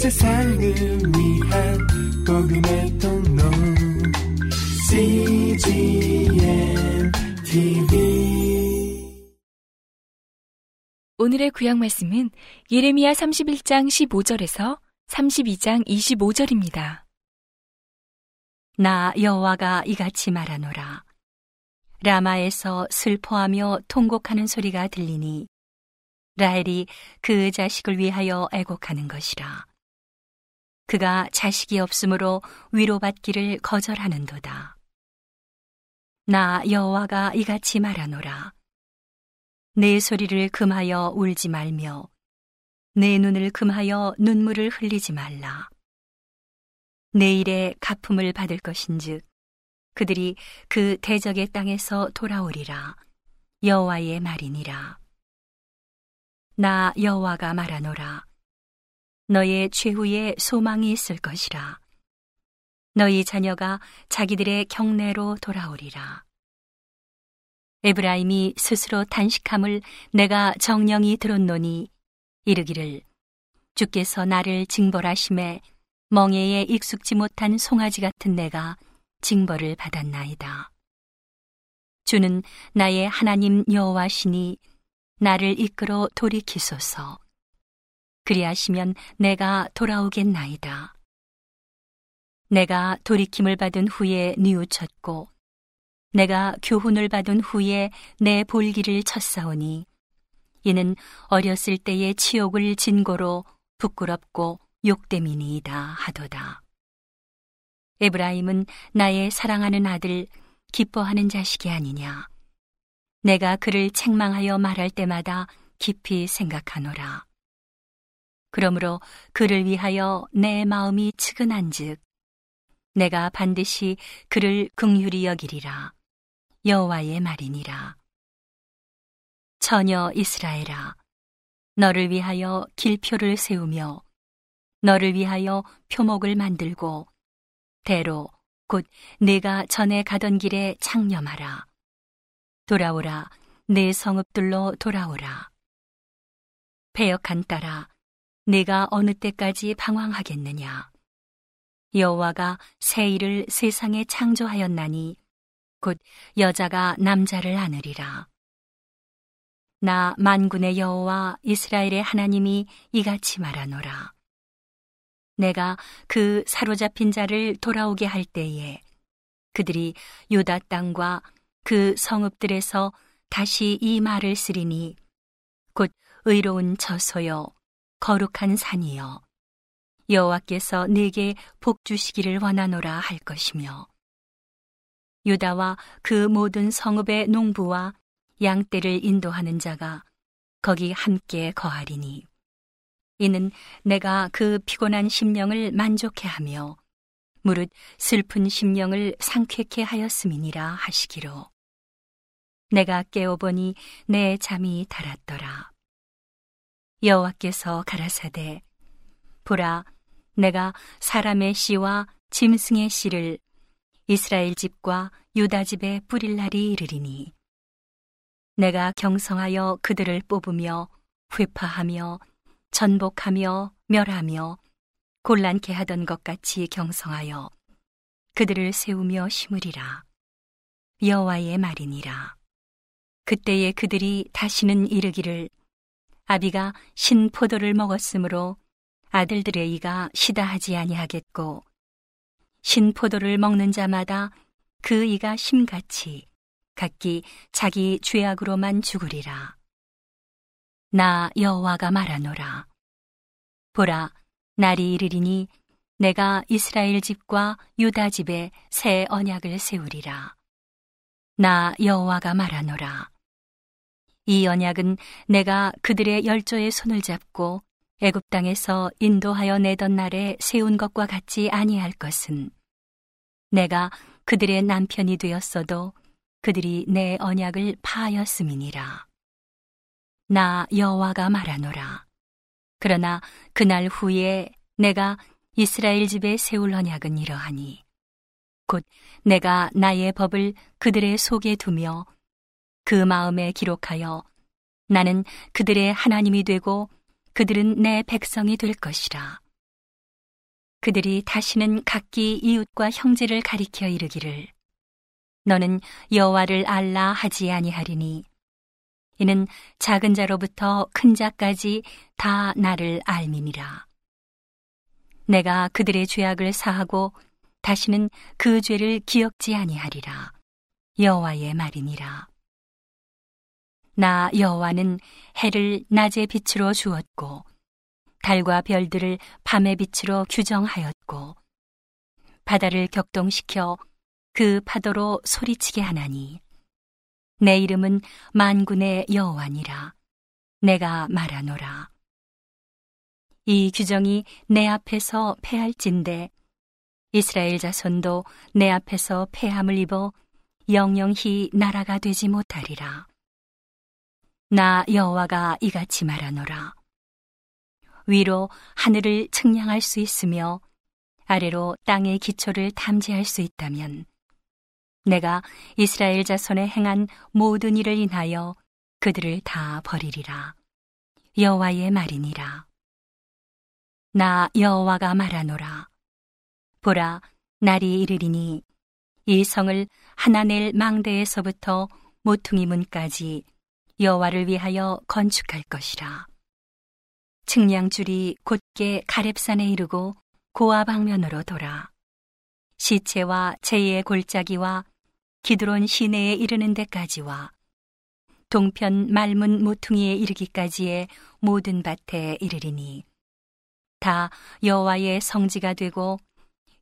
세상을 위한 복음의 통로 CGM TV 오늘의 구약 말씀은 예레미야 31장 15절에서 32장 25절입니다. 나 여호와가 이같이 말하노라. 라마에서 슬퍼하며 통곡하는 소리가 들리니 라헬이 그 자식을 위하여 애곡하는 것이라. 그가 자식이 없으므로 위로받기를 거절하는도다. 나 여호와가 이같이 말하노라. 내 소리를 금하여 울지 말며 내 눈을 금하여 눈물을 흘리지 말라. 내일에 가품을 받을 것인즉 그들이 그 대적의 땅에서 돌아오리라 여호와의 말이니라 나 여호와가 말하노라 너의 최후에 소망이 있을 것이라 너희 자녀가 자기들의 경내로 돌아오리라 에브라임이 스스로 단식함을 내가 정령이 들었노니 이르기를 주께서 나를 징벌하심에 멍에에 익숙지 못한 송아지 같은 내가 징벌을 받았나이다. 주는 나의 하나님 여호와시니 나를 이끌어 돌이키소서. 그리하시면 내가 돌아오겠나이다. 내가 돌이킴을 받은 후에 뉘우쳤고 내가 교훈을 받은 후에 내 볼기를 쳤사오니 이는 어렸을 때의 치욕을 진고로 부끄럽고 욕됨이니이다 하도다. 에브라임은 나의 사랑하는 아들, 기뻐하는 자식이 아니냐. 내가 그를 책망하여 말할 때마다 깊이 생각하노라. 그러므로 그를 위하여 내 마음이 측은한즉 내가 반드시 그를 긍휼히 여기리라. 여호와의 말이니라. 처녀 이스라엘아, 너를 위하여 길표를 세우며 너를 위하여 표목을 만들고 대로 곧 내가 전에 가던 길에 창념하라. 돌아오라, 내 성읍들로 돌아오라. 배역한 딸아, 내가 어느 때까지 방황하겠느냐? 여호와가 새 일을 세상에 창조하였나니 곧 여자가 남자를 안으리라. 나 만군의 여호와 이스라엘의 하나님이 이같이 말하노라. 내가 그 사로잡힌 자를 돌아오게 할 때에 그들이 유다 땅과 그 성읍들에서 다시 이 말을 쓰리니 곧 의로운 저소여 거룩한 산이여 여호와께서 내게 복 주시기를 원하노라 할 것이며 유다와 그 모든 성읍의 농부와 양떼를 인도하는 자가 거기 함께 거하리니 이는 내가 그 피곤한 심령을 만족해 하며 무릇 슬픈 심령을 상쾌케 하였음이니라 하시기로. 내가 깨어보니 내 잠이 달았더라 여호와께서 가라사대 보라 내가 사람의 씨와 짐승의 씨를 이스라엘 집과 유다 집에 뿌릴 날이 이르리니 내가 경성하여 그들을 뽑으며 회파하며 전복하며 멸하며 곤란케 하던 것 같이 경성하여 그들을 세우며 심으리라. 여호와의 말이니라. 그때에 그들이 다시는 이르기를 아비가 신 포도를 먹었으므로 아들들의 이가 시다하지 아니하겠고 신 포도를 먹는 자마다 그 이가 심같이 각기 자기 죄악으로만 죽으리라. 나 여호와가 말하노라. 보라, 날이 이르리니 내가 이스라엘 집과 유다 집에 새 언약을 세우리라. 나 여호와가 말하노라. 이 언약은 내가 그들의 열조의 손을 잡고 애굽 땅에서 인도하여 내던 날에 세운 것과 같지 아니할 것은 내가 그들의 남편이 되었어도 그들이 내 언약을 파하였음이니라. 나 여호와가 말하노라. 그러나 그날 후에 내가 이스라엘 집에 세울 언약은 이러하니 곧 내가 나의 법을 그들의 속에 두며 그 마음에 기록하여 나는 그들의 하나님이 되고 그들은 내 백성이 될 것이라. 그들이 다시는 각기 이웃과 형제를 가리켜 이르기를 너는 여호와를 알라 하지 아니하리니 이는 작은 자로부터 큰 자까지 다 나를 알미니라. 내가 그들의 죄악을 사하고 다시는 그 죄를 기억지 아니하리라. 여호와의 말이니라 나 여호와는 해를 낮의 빛으로 주었고 달과 별들을 밤의 빛으로 규정하였고 바다를 격동시켜 그 파도로 소리치게 하나니 내 이름은 만군의 여호와니라. 내가 말하노라. 이 규정이 내 앞에서 패할진대 이스라엘 자손도 내 앞에서 패함을 입어 영영히 나라가 되지 못하리라 나 여호와가 이같이 말하노라. 위로 하늘을 측량할 수 있으며 아래로 땅의 기초를 탐지할 수 있다면 내가 이스라엘 자손에 행한 모든 일을 인하여 그들을 다 버리리라. 여호와의 말이니라. 나 여호와가 말하노라. 보라 날이 이르리니 이 성을 하나넬 망대에서부터 모퉁이 문까지 여호와를 위하여 건축할 것이라 측량줄이 곧게 가렙산에 이르고 고아 방면으로 돌아 시체와 제의 골짜기와 기드론 시내에 이르는 데까지와 동편 말문 모퉁이에 이르기까지의 모든 밭에 이르리니 다 여호와의 성지가 되고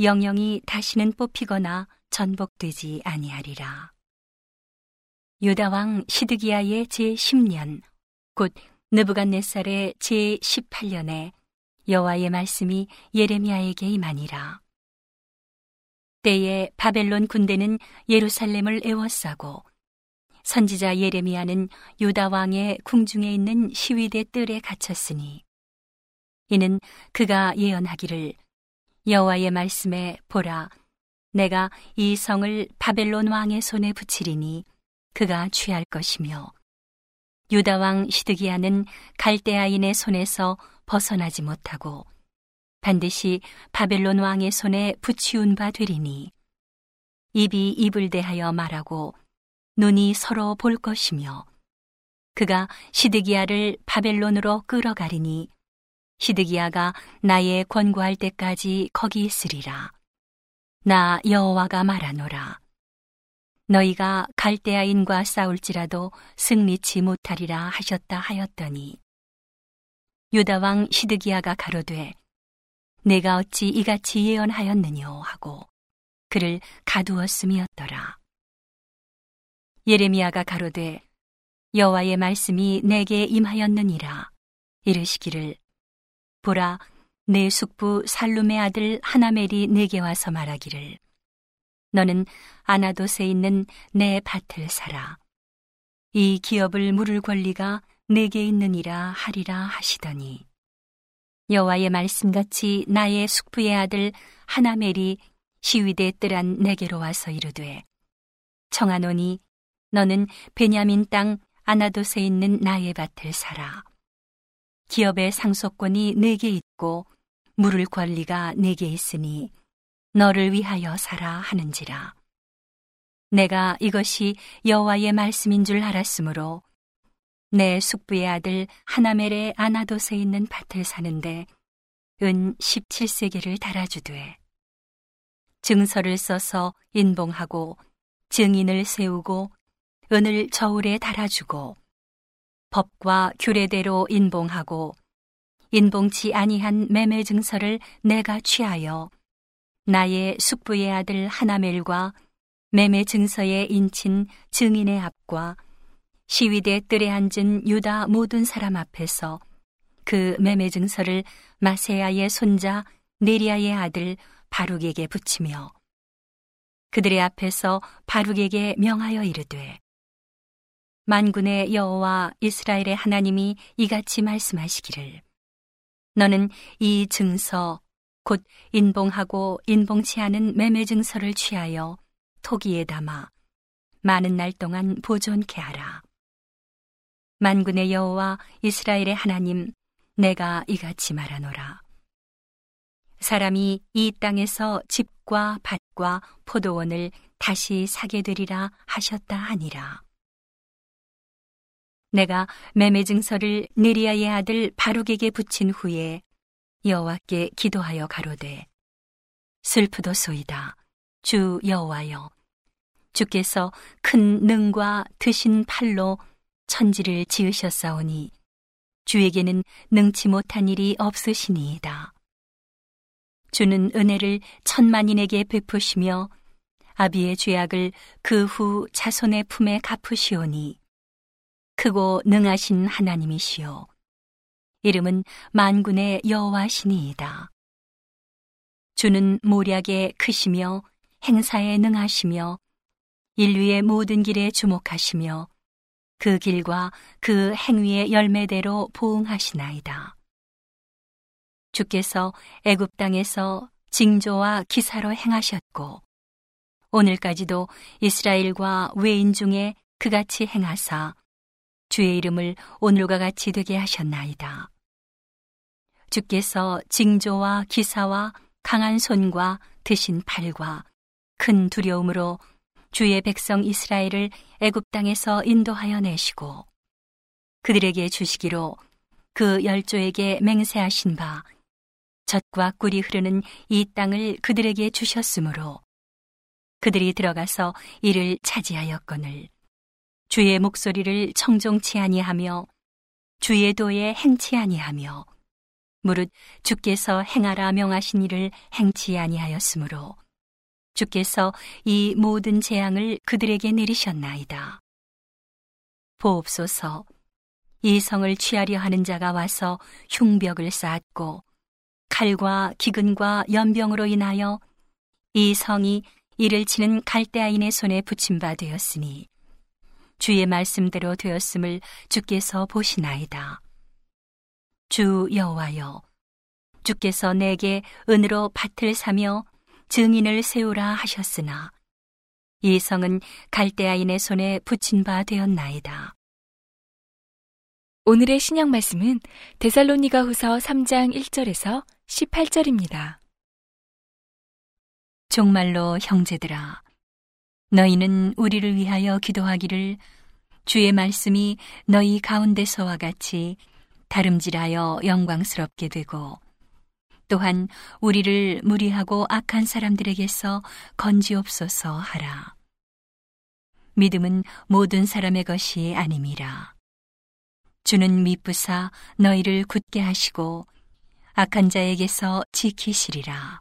영영이 다시는 뽑히거나 전복되지 아니하리라. 유다 왕 시드기야의 제 10년 곧 느부갓네살의 제 18년에 여호와의 말씀이 예레미야에게 임하니라. 때에 바벨론 군대는 예루살렘을 에워싸고 선지자 예레미야는 유다 왕의 궁중에 있는 시위대 뜰에 갇혔으니 이는 그가 예언하기를 여호와의 말씀에 보라 내가 이 성을 바벨론 왕의 손에 붙이리니 그가 취할 것이며 유다 왕 시드기야는 갈대아인의 손에서 벗어나지 못하고 반드시 바벨론 왕의 손에 붙이운 바 되리니 입이 입을 대하여 말하고 눈이 서로 볼 것이며 그가 시드기야를 바벨론으로 끌어가리니 시드기야가 나의 권고할 때까지 거기 있으리라. 나 여호와가 말하노라 너희가 갈대아인과 싸울지라도 승리치 못하리라 하셨다 하였더니 유다 왕 시드기야가 가로되 내가 어찌 이같이 예언하였느뇨 하고 그를 가두었음이었더라. 예레미야가 가로되 여호와의 말씀이 내게 임하였느니라 이르시기를 보라 내 숙부 살룸의 아들 하나멜이 내게 와서 말하기를 너는 아나돗에 있는 내 밭을 사라. 이 기업을 물을 권리가 내게 있느니라 하리라 하시더니. 여호와의 말씀같이 나의 숙부의 아들 하나멜이 시위대 뜰한 내게로 와서 이르되 청하노니 너는 베냐민 땅 아나돗에 있는 나의 밭을 사라. 기업의 상속권이 내게 있고 물을 권리가 내게 있으니 너를 위하여 사라 하는지라. 내가 이것이 여호와의 말씀인 줄 알았으므로 내 숙부의 아들 하나멜의 아나돗에 있는 밭을 사는데 은 17세계를 달아주되 증서를 써서 인봉하고 증인을 세우고 은을 저울에 달아주고 법과 규례대로 인봉하고 인봉치 아니한 매매 증서를 내가 취하여 나의 숙부의 아들 하나멜과 매매 증서에 인친 증인의 앞과 시위대 뜰에 앉은 유다 모든 사람 앞에서 그 매매 증서를 마세야의 손자 네리아의 아들 바룩에게 붙이며 그들의 앞에서 바룩에게 명하여 이르되 만군의 여호와 이스라엘의 하나님이 이같이 말씀하시기를 너는 이 증서 곧 인봉하고 인봉치 않은 매매 증서를 취하여 토기에 담아 많은 날 동안 보존케 하라. 만군의 여호와 이스라엘의 하나님 내가 이같이 말하노라 사람이 이 땅에서 집과 밭과 포도원을 다시 사게 되리라 하셨다 하니라. 내가 매매 증서를 네리아의 아들 바룩에게 붙인 후에 여호와께 기도하여 가로되 슬프도소이다 주 여호와여 주께서 큰 능과 드신 팔로 천지를 지으셨사오니 주에게는 능치 못한 일이 없으시니이다. 주는 은혜를 천만인에게 베푸시며 아비의 죄악을 그 후 자손의 품에 갚으시오니 크고 능하신 하나님이시요 이름은 만군의 여호와시니이다. 주는 모략에 크시며 행사에 능하시며 인류의 모든 길에 주목하시며 그 길과 그 행위의 열매대로 보응하시나이다. 주께서 애굽 땅에서 징조와 기사로 행하셨고 오늘까지도 이스라엘과 외인 중에 그같이 행하사 주의 이름을 오늘과 같이 되게 하셨나이다. 주께서 징조와 기사와 강한 손과 드신 팔과 큰 두려움으로 주의 백성 이스라엘을 애굽 땅에서 인도하여 내시고 그들에게 주시기로 그 열조에게 맹세하신 바 젖과 꿀이 흐르는 이 땅을 그들에게 주셨으므로 그들이 들어가서 이를 차지하였거늘 주의 목소리를 청종치 아니하며 주의 도에 행치 아니하며 무릇 주께서 행하라 명하신 일을 행치 아니하였으므로 주께서 이 모든 재앙을 그들에게 내리셨나이다. 보옵소서 이 성을 취하려 하는 자가 와서 흉벽을 쌓았고 칼과 기근과 연병으로 인하여 이 성이 이를 치는 갈대아인의 손에 붙임 바 되었으니 주의 말씀대로 되었음을 주께서 보시나이다. 주 여호와여 주께서 내게 은으로 밭을 사며 증인을 세우라 하셨으나 이 성은 갈대아인의 손에 붙인 바 되었나이다. 오늘의 신약 말씀은 데살로니가 후서 3장 1절에서 18절입니다. 정말로 형제들아, 너희는 우리를 위하여 기도하기를 주의 말씀이 너희 가운데서와 같이 다름질하여 영광스럽게 되고 또한 우리를 무리하고 악한 사람들에게서 건지옵소서 하라. 믿음은 모든 사람의 것이 아님이라. 주는 미쁘사 너희를 굳게 하시고 악한 자에게서 지키시리라.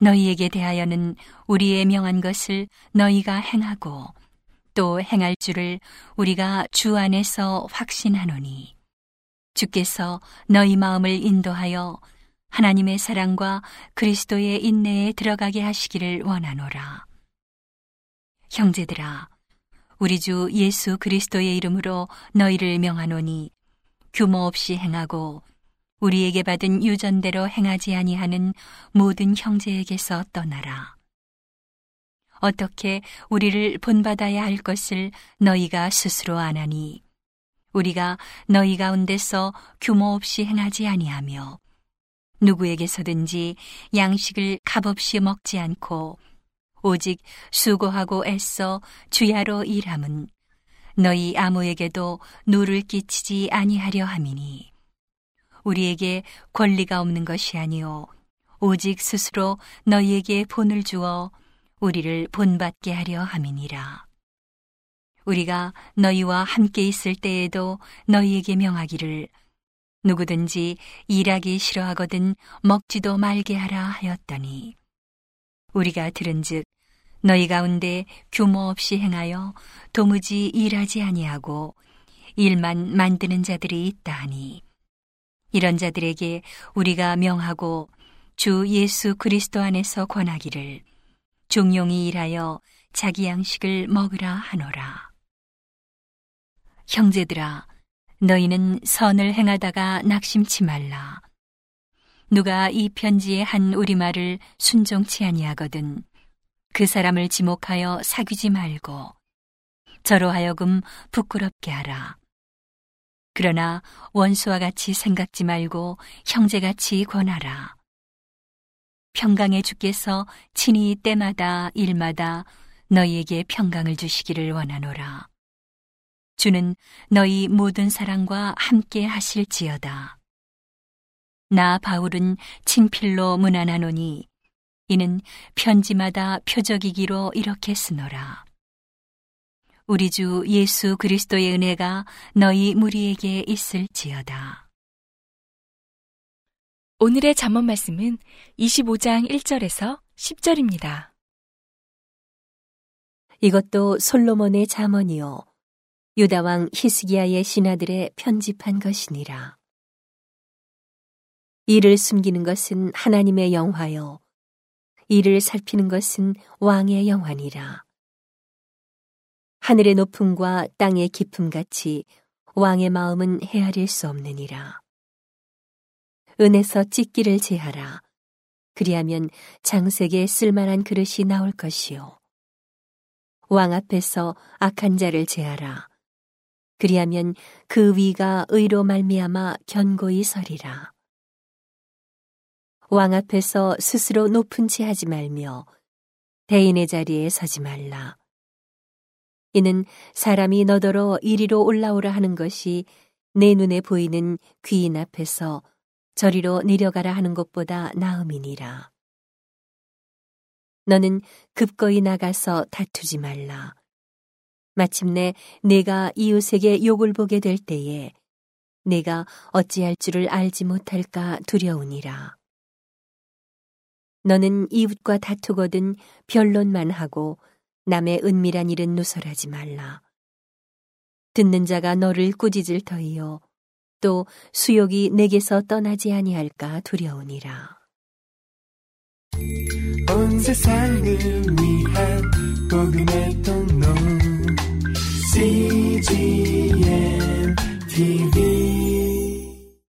너희에게 대하여는 우리의 명한 것을 너희가 행하고 또 행할 줄을 우리가 주 안에서 확신하노니 주께서 너희 마음을 인도하여 하나님의 사랑과 그리스도의 인내에 들어가게 하시기를 원하노라. 형제들아, 우리 주 예수 그리스도의 이름으로 너희를 명하노니 규모 없이 행하고 우리에게 받은 유전대로 행하지 아니하는 모든 형제에게서 떠나라. 어떻게 우리를 본받아야 할 것을 너희가 스스로 아나니 우리가 너희 가운데서 규모 없이 행하지 아니하며 누구에게서든지 양식을 값없이 먹지 않고 오직 수고하고 애써 주야로 일함은 너희 아무에게도 누를 끼치지 아니하려 함이니 우리에게 권리가 없는 것이 아니요 오직 스스로 너희에게 본을 주어 우리를 본받게 하려 함이니라. 우리가 너희와 함께 있을 때에도 너희에게 명하기를 누구든지 일하기 싫어하거든 먹지도 말게 하라 하였더니 우리가 들은즉 너희 가운데 규모 없이 행하여 도무지 일하지 아니하고 일만 만드는 자들이 있다 하니 이런 자들에게 우리가 명하고 주 예수 그리스도 안에서 권하기를 종용이 일하여 자기 양식을 먹으라 하노라. 형제들아, 너희는 선을 행하다가 낙심치 말라. 누가 이 편지의 한 우리말을 순종치 아니하거든 그 사람을 지목하여 사귀지 말고 저로 하여금 부끄럽게 하라. 그러나 원수와 같이 생각지 말고 형제같이 권하라. 평강의 주께서 친히 때마다 일마다 너희에게 평강을 주시기를 원하노라. 주는 너희 모든 사랑과 함께 하실지어다. 나 바울은 친필로 문안하노니 이는 편지마다 표적이기로 이렇게 쓰노라. 우리 주 예수 그리스도의 은혜가 너희 무리에게 있을지어다. 오늘의 잠언 말씀은 25장 1절에서 10절입니다. 이것도 솔로몬의 잠언이요 유다 왕 히스기야의 신하들의 편집한 것이니라. 이를 숨기는 것은 하나님의 영화요 이를 살피는 것은 왕의 영화니라. 하늘의 높음과 땅의 깊음 같이 왕의 마음은 헤아릴 수 없느니라. 은에서 찢기를 제하라. 그리하면 장색에 쓸만한 그릇이 나올 것이요. 왕 앞에서 악한 자를 제하라. 그리하면 그 위가 의로 말미암아 견고히 서리라. 왕 앞에서 스스로 높은 채 하지 말며 대인의 자리에 서지 말라. 이는 사람이 너더러 이리로 올라오라 하는 것이 내 눈에 보이는 귀인 앞에서 저리로 내려가라 하는 것보다 나음이니라. 너는 급거이 나가서 다투지 말라. 마침내 내가 이웃에게 욕을 보게 될 때에 내가 어찌할 줄을 알지 못할까 두려우니라. 너는 이웃과 다투거든 변론만 하고 남의 은밀한 일은 누설하지 말라. 듣는 자가 너를 꾸짖을 터이요. 또 수욕이 내게서 떠나지 아니할까 두려우니라. 온 세상을 위한 복음의 통로 CGM TV